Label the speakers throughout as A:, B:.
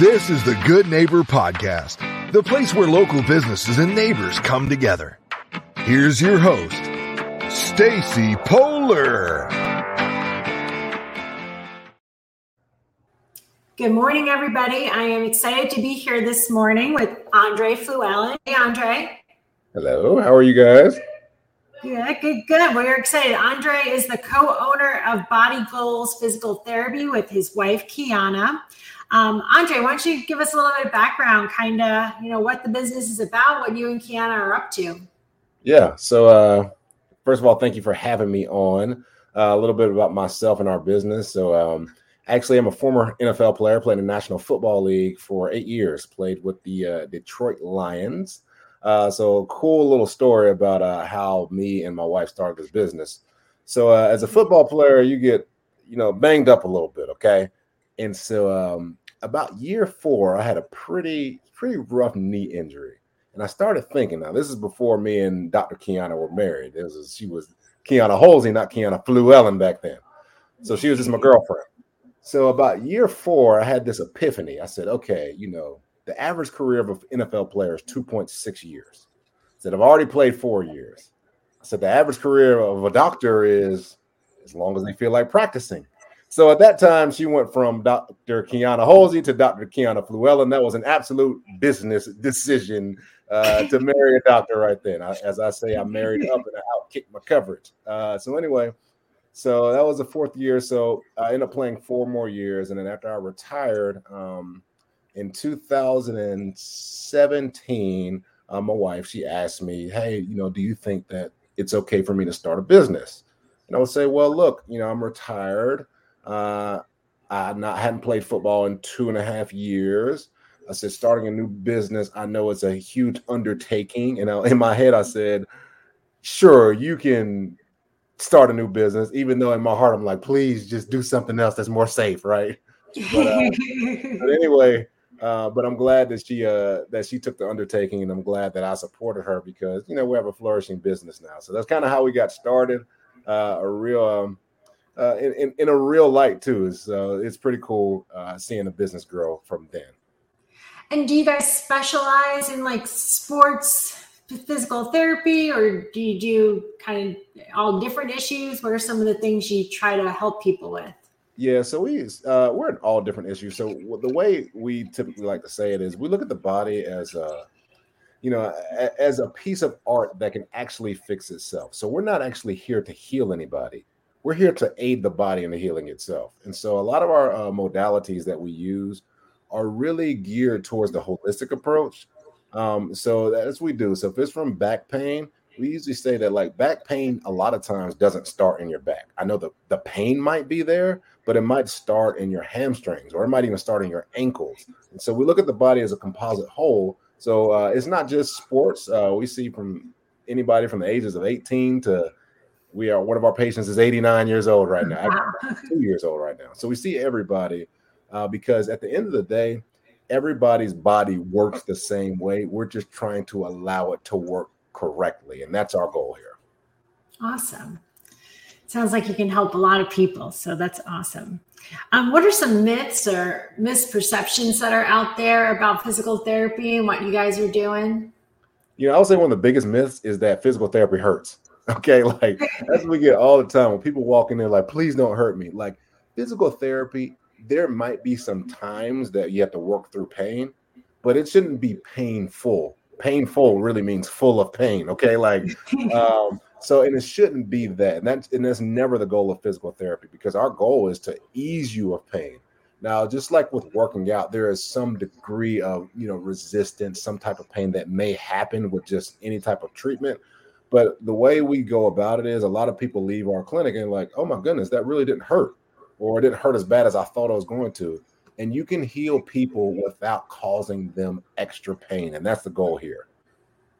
A: This is the Good Neighbor Podcast, the place where local businesses and neighbors come together. Here's your host, Stacy Polar.
B: Good morning, everybody. I am excited to be here this morning with Andre Fluellen. Hey, Andre.
C: Hello, how are you guys?
B: Yeah, good, good. We're excited. Andre is the co-owner of Body Goals Physical Therapy with his wife Kiana. Um, Andre, why don't you give us a little bit of background, kind of, you know, what the business is about, what you and Kiana are up to?
C: Yeah. So, uh, first of all, thank you for having me on. Uh, a little bit about myself and our business. So, um, actually, I'm a former NFL player, played in the National Football League for eight years, played with the uh, Detroit Lions. Uh, so, cool little story about uh, how me and my wife started this business. So, uh, as a football player, you get, you know, banged up a little bit, okay? And so, um, about year four, I had a pretty pretty rough knee injury, and I started thinking. Now, this is before me and Dr. Kiana were married. It was she was Kiana Holsey, not Kiana Fluellen back then. So she was just my girlfriend. So about year four, I had this epiphany. I said, okay, you know, the average career of an NFL player is 2.6 years. I said, I've already played four years. I said, the average career of a doctor is as long as they feel like practicing. So at that time, she went from Dr. Kiana Holsey to Dr. Kiana Fluellen. That was an absolute business decision uh, to marry a doctor right then. I, as I say, I married up and I outkicked my coverage. Uh, so anyway, so that was the fourth year. So I ended up playing four more years, and then after I retired um, in 2017, uh, my wife she asked me, "Hey, you know, do you think that it's okay for me to start a business?" And I would say, "Well, look, you know, I'm retired." Uh, I not hadn't played football in two and a half years. I said, starting a new business, I know it's a huge undertaking. And in my head, I said, sure, you can start a new business, even though in my heart, I'm like, please just do something else that's more safe, right? But, uh, but anyway, uh, but I'm glad that she uh, that she took the undertaking, and I'm glad that I supported her because you know we have a flourishing business now. So that's kind of how we got started. Uh, a real um, uh, in, in a real light too. So it's pretty cool uh, seeing the business grow from then.
B: And do you guys specialize in like sports physical therapy, or do you do kind of all different issues? What are some of the things you try to help people with?
C: Yeah, so we uh, we're in all different issues. So the way we typically like to say it is, we look at the body as a you know, as a piece of art that can actually fix itself. So we're not actually here to heal anybody we're here to aid the body in the healing itself. And so a lot of our uh, modalities that we use are really geared towards the holistic approach. Um, so that's what we do. So if it's from back pain, we usually say that like back pain a lot of times doesn't start in your back. I know the, the pain might be there, but it might start in your hamstrings or it might even start in your ankles. And so we look at the body as a composite whole. So uh, it's not just sports. Uh, we see from anybody from the ages of 18 to we are one of our patients is 89 years old right now, wow. two years old right now. So we see everybody uh, because at the end of the day, everybody's body works the same way. We're just trying to allow it to work correctly, and that's our goal here.
B: Awesome. Sounds like you can help a lot of people, so that's awesome. Um, what are some myths or misperceptions that are out there about physical therapy and what you guys are doing?
C: You know, I would say one of the biggest myths is that physical therapy hurts. Okay, like that's what we get all the time when people walk in there, like, please don't hurt me. Like physical therapy, there might be some times that you have to work through pain, but it shouldn't be painful. Painful really means full of pain. Okay, like um, so, and it shouldn't be that. And that's and that's never the goal of physical therapy because our goal is to ease you of pain. Now, just like with working out, there is some degree of you know resistance, some type of pain that may happen with just any type of treatment. But the way we go about it is a lot of people leave our clinic and like, oh my goodness, that really didn't hurt, or it didn't hurt as bad as I thought I was going to. And you can heal people without causing them extra pain. And that's the goal here.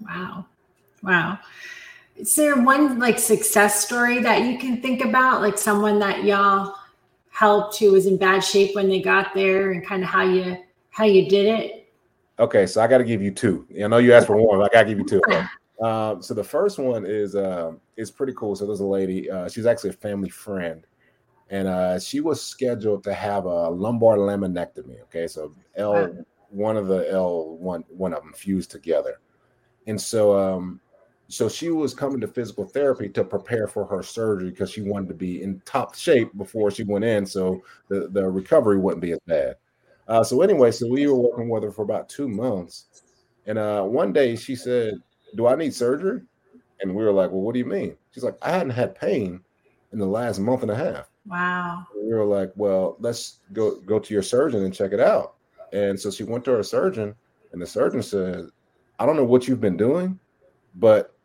B: Wow. Wow. Is there one like success story that you can think about? Like someone that y'all helped who was in bad shape when they got there and kind of how you how you did it?
C: Okay, so I got to give you two. I know you asked for one, but I got to give you two. Um, so the first one is uh, is pretty cool. So there's a lady. Uh, she's actually a family friend, and uh, she was scheduled to have a lumbar laminectomy. Okay, so L wow. one of the L one one of them fused together, and so um, so she was coming to physical therapy to prepare for her surgery because she wanted to be in top shape before she went in, so the the recovery wouldn't be as bad. Uh, so anyway, so we were working with her for about two months, and uh, one day she said, "Do I need surgery?" And we were like, "Well, what do you mean?" She's like, "I hadn't had pain in the last month and a half."
B: Wow.
C: we were like, well, let's go go to your surgeon and check it out. And so she went to her surgeon, and the surgeon said, I don't know what you've been doing, but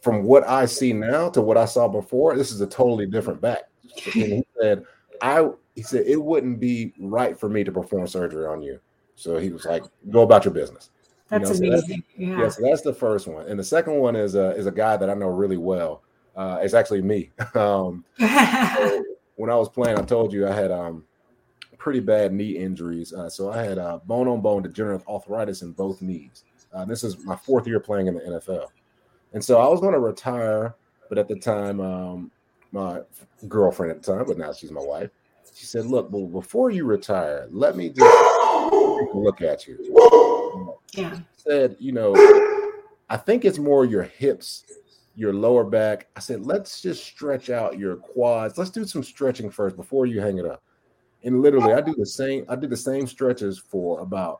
C: from what I see now to what I saw before, this is a totally different back. And he said, I he said it wouldn't be right for me to perform surgery on you. So he was like, go about your business.
B: That's you know, amazing.
C: So that's, yeah. yeah. So that's the first one. And the second one is a is a guy that I know really well. Uh, it's actually me. Um, so when I was playing, I told you I had um, pretty bad knee injuries. Uh, so I had uh, bone on bone degenerative arthritis in both knees. Uh, this is my fourth year playing in the NFL. And so I was going to retire, but at the time, um, my girlfriend at the time, but now she's my wife, she said, Look, well, before you retire, let me just look at you.
B: Yeah. She
C: said, You know, I think it's more your hips your lower back. I said, let's just stretch out your quads. Let's do some stretching first before you hang it up. And literally, I do the same. I did the same stretches for about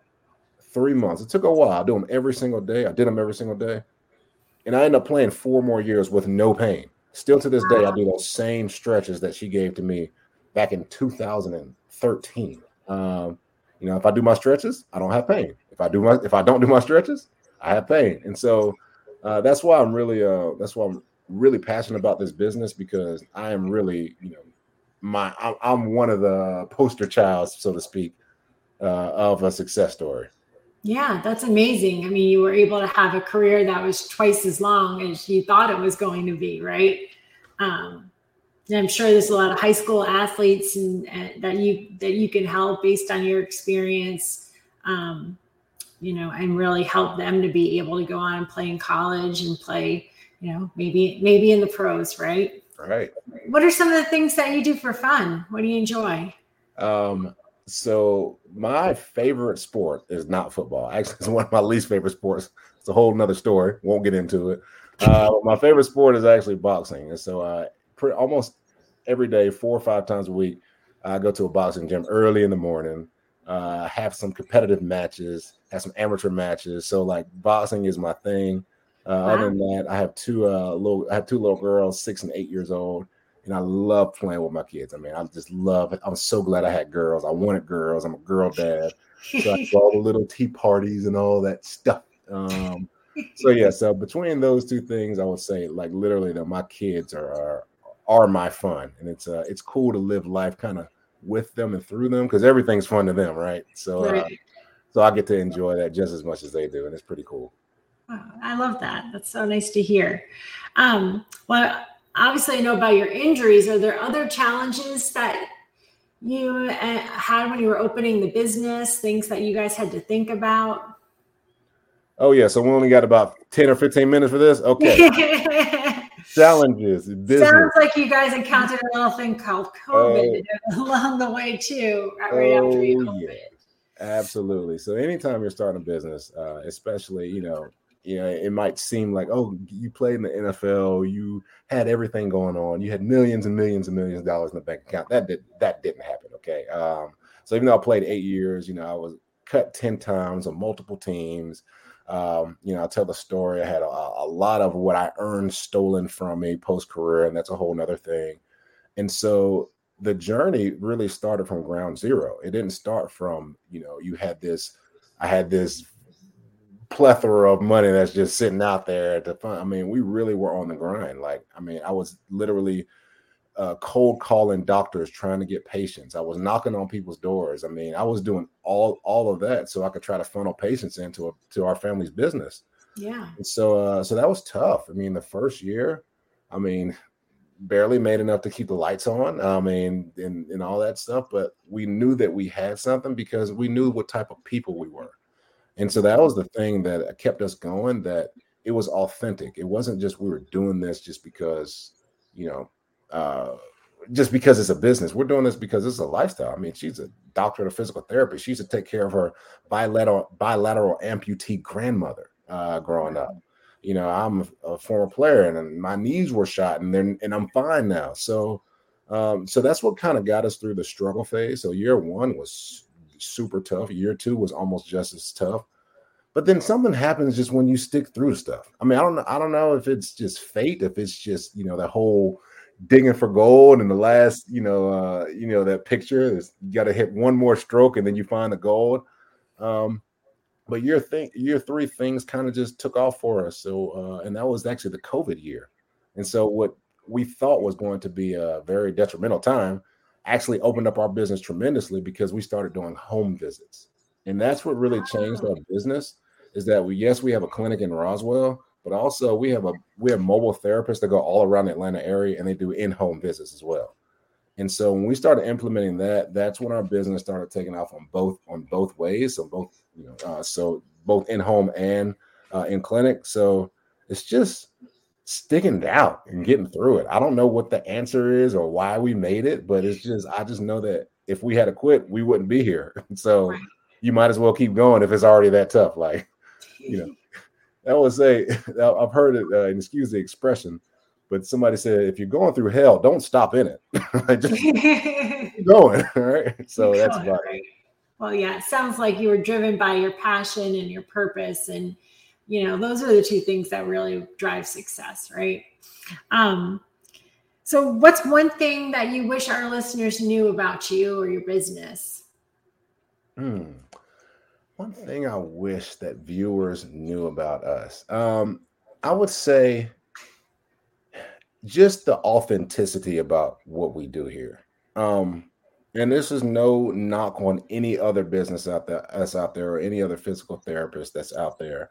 C: three months. It took a while. I do them every single day. I did them every single day, and I end up playing four more years with no pain. Still to this day, I do those same stretches that she gave to me back in 2013. Um, you know, if I do my stretches, I don't have pain. If I do my, if I don't do my stretches, I have pain. And so uh, that's why I'm really uh, that's why I'm really passionate about this business because I am really you know my I'm, one of the poster childs so to speak uh, of a success story.
B: Yeah, that's amazing. I mean, you were able to have a career that was twice as long as you thought it was going to be, right? Um, and I'm sure there's a lot of high school athletes and, and that you that you can help based on your experience. Um, you know, and really help them to be able to go on and play in college and play, you know, maybe maybe in the pros, right?
C: Right.
B: What are some of the things that you do for fun? What do you enjoy?
C: Um, so my favorite sport is not football. Actually, it's one of my least favorite sports. It's a whole nother story. Won't get into it. Uh, my favorite sport is actually boxing, and so uh, pretty, almost every day, four or five times a week, I go to a boxing gym early in the morning uh, have some competitive matches, have some amateur matches. So like boxing is my thing. Uh, wow. Other than that, I have two uh, little, I have two little girls, six and eight years old, and I love playing with my kids. I mean, I just love it. I'm so glad I had girls. I wanted girls. I'm a girl dad, so I all the little tea parties and all that stuff. Um, so yeah, so between those two things, I would say like literally that my kids are, are are my fun, and it's uh it's cool to live life kind of with them and through them because everything's fun to them, right? So, uh. So I get to enjoy that just as much as they do, and it's pretty cool.
B: Oh, I love that. That's so nice to hear. Um, well, obviously, I know about your injuries. Are there other challenges that you uh, had when you were opening the business? Things that you guys had to think about?
C: Oh yeah, so we only got about ten or fifteen minutes for this. Okay. challenges.
B: Business. Sounds like you guys encountered a little thing called COVID uh, along the way too, right oh, after you COVID. Yeah.
C: Absolutely. So anytime you're starting a business, uh, especially you know, you know, it might seem like oh, you played in the NFL, you had everything going on, you had millions and millions and millions of dollars in the bank account. That did that didn't happen. Okay. Um, so even though I played eight years, you know, I was cut ten times on multiple teams. Um, you know, I'll tell the story. I had a, a, lot of what I earned stolen from me post career, and that's a whole nother thing. And so the journey really started from ground zero. It didn't start from, you know, you had this, I had this plethora of money that's just sitting out there to fund. I mean, we really were on the grind. Like, I mean, I was literally uh, cold calling doctors trying to get patients. I was knocking on people's doors. I mean, I was doing all all of that so I could try to funnel patients into a, to our family's business.
B: Yeah.
C: And so uh, so that was tough. I mean, the first year, I mean, barely made enough to keep the lights on. I mean, and, and all that stuff. But we knew that we had something because we knew what type of people we were. And so that was the thing that kept us going. That it was authentic. It wasn't just we were doing this just because you know uh, just because it's a business. We're doing this because it's a lifestyle. I mean, she's a doctor of physical therapy. She used to take care of her bilateral bilateral amputee grandmother uh, growing up. You know, I'm a, former player, and my knees were shot, and then and I'm fine now. So, um, so that's what kind of got us through the struggle phase. So year one was super tough. Year two was almost just as tough. But then something happens just when you stick through stuff. I mean, I don't know. I don't know if it's just fate, if it's just you know that whole digging for gold and the last you know uh you know that picture is you got to hit one more stroke and then you find the gold um but year thing year three things kind of just took off for us so uh and that was actually the covid year and so what we thought was going to be a very detrimental time actually opened up our business tremendously because we started doing home visits and that's what really changed our business is that we yes we have a clinic in roswell but also we have a we have mobile therapists that go all around the Atlanta area and they do in-home visits as well. And so when we started implementing that, that's when our business started taking off on both on both ways. So both, you know, uh, so both in home and uh, in clinic. So it's just sticking it out and getting through it. I don't know what the answer is or why we made it, but it's just I just know that if we had to quit, we wouldn't be here. So right. you might as well keep going if it's already that tough. Like, you know. I would say I've heard it. Uh, excuse the expression, but somebody said if you're going through hell, don't stop in it. Just keep going. All right. So that's about
B: it. Well, yeah, it sounds like you were driven by your passion and your purpose, and you know those are the two things that really drive success, right? Um, so, what's one thing that you wish our listeners knew about you or your business?
C: Hmm. One thing I wish that viewers knew about us, um, I would say just the authenticity about what we do here. Um, and this is no knock on any other business out there, us out there, or any other physical therapist that's out there.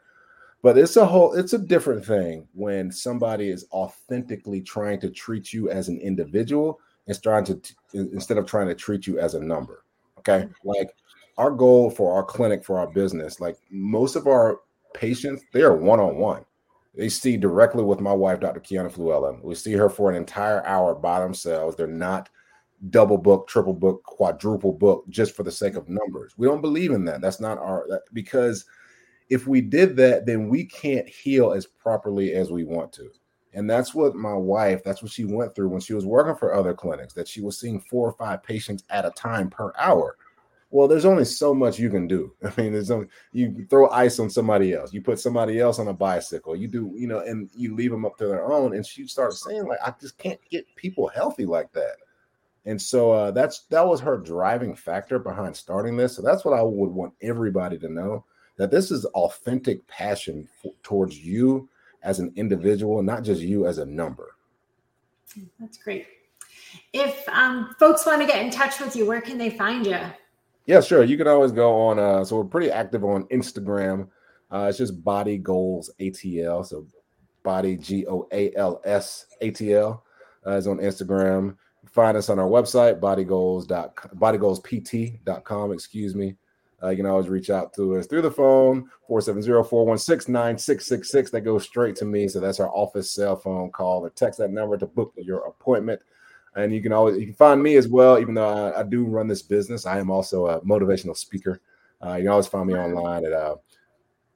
C: But it's a whole, it's a different thing when somebody is authentically trying to treat you as an individual and trying to instead of trying to treat you as a number. Okay, mm-hmm. like our goal for our clinic for our business like most of our patients they are one-on-one. They see directly with my wife dr kiana fluellen we see her for an entire hour by themselves. They're not double book triple book quadruple book just for the sake of numbers. We don't believe in that. That's not our that, because if we did that then we can't heal as properly as we want to and that's what my wife that's what she went through when she was working for other clinics that she was seeing four or five patients at a time per hour well, there's only so much you can do. I mean, there's only you throw ice on somebody else, you put somebody else on a bicycle, you do, you know, and you leave them up to their own. And she starts saying, like, I just can't get people healthy like that. And so uh, that's that was her driving factor behind starting this. So that's what I would want everybody to know that this is authentic passion for, towards you as an individual, not just you as a number.
B: That's great. If um, folks want to get in touch with you, where can they find you?
C: Yeah, sure. You can always go on. Uh, so we're pretty active on Instagram. Uh, it's just Body Goals ATL. So Body G O A L S ATL uh, is on Instagram. Find us on our website, bodygoals bodygoalspt.com. Excuse me. Uh, you can always reach out to us through the phone 470-416-9666 that goes straight to me so that's our office cell phone call or text that number to book your appointment and you can always you can find me as well. Even though I, I do run this business, I am also a motivational speaker. Uh, you can always find me online at uh,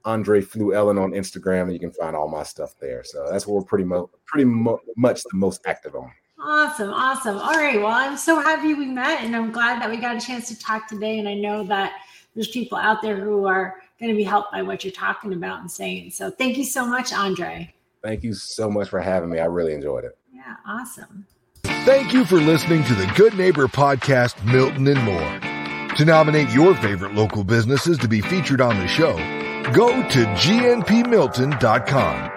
C: Andre Fluellen on Instagram, and you can find all my stuff there. So that's what we're pretty mo- pretty mo- much the most active on.
B: Awesome, awesome. All right, well, I'm so happy we met, and I'm glad that we got a chance to talk today. And I know that there's people out there who are going to be helped by what you're talking about and saying. So thank you so much, Andre.
C: Thank you so much for having me. I really enjoyed it.
B: Yeah, awesome.
A: Thank you for listening to the Good Neighbor Podcast, Milton and More. To nominate your favorite local businesses to be featured on the show, go to gnpmilton.com.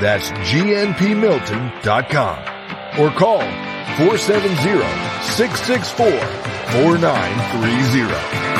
A: That's gnpmilton.com or call 470-664-4930.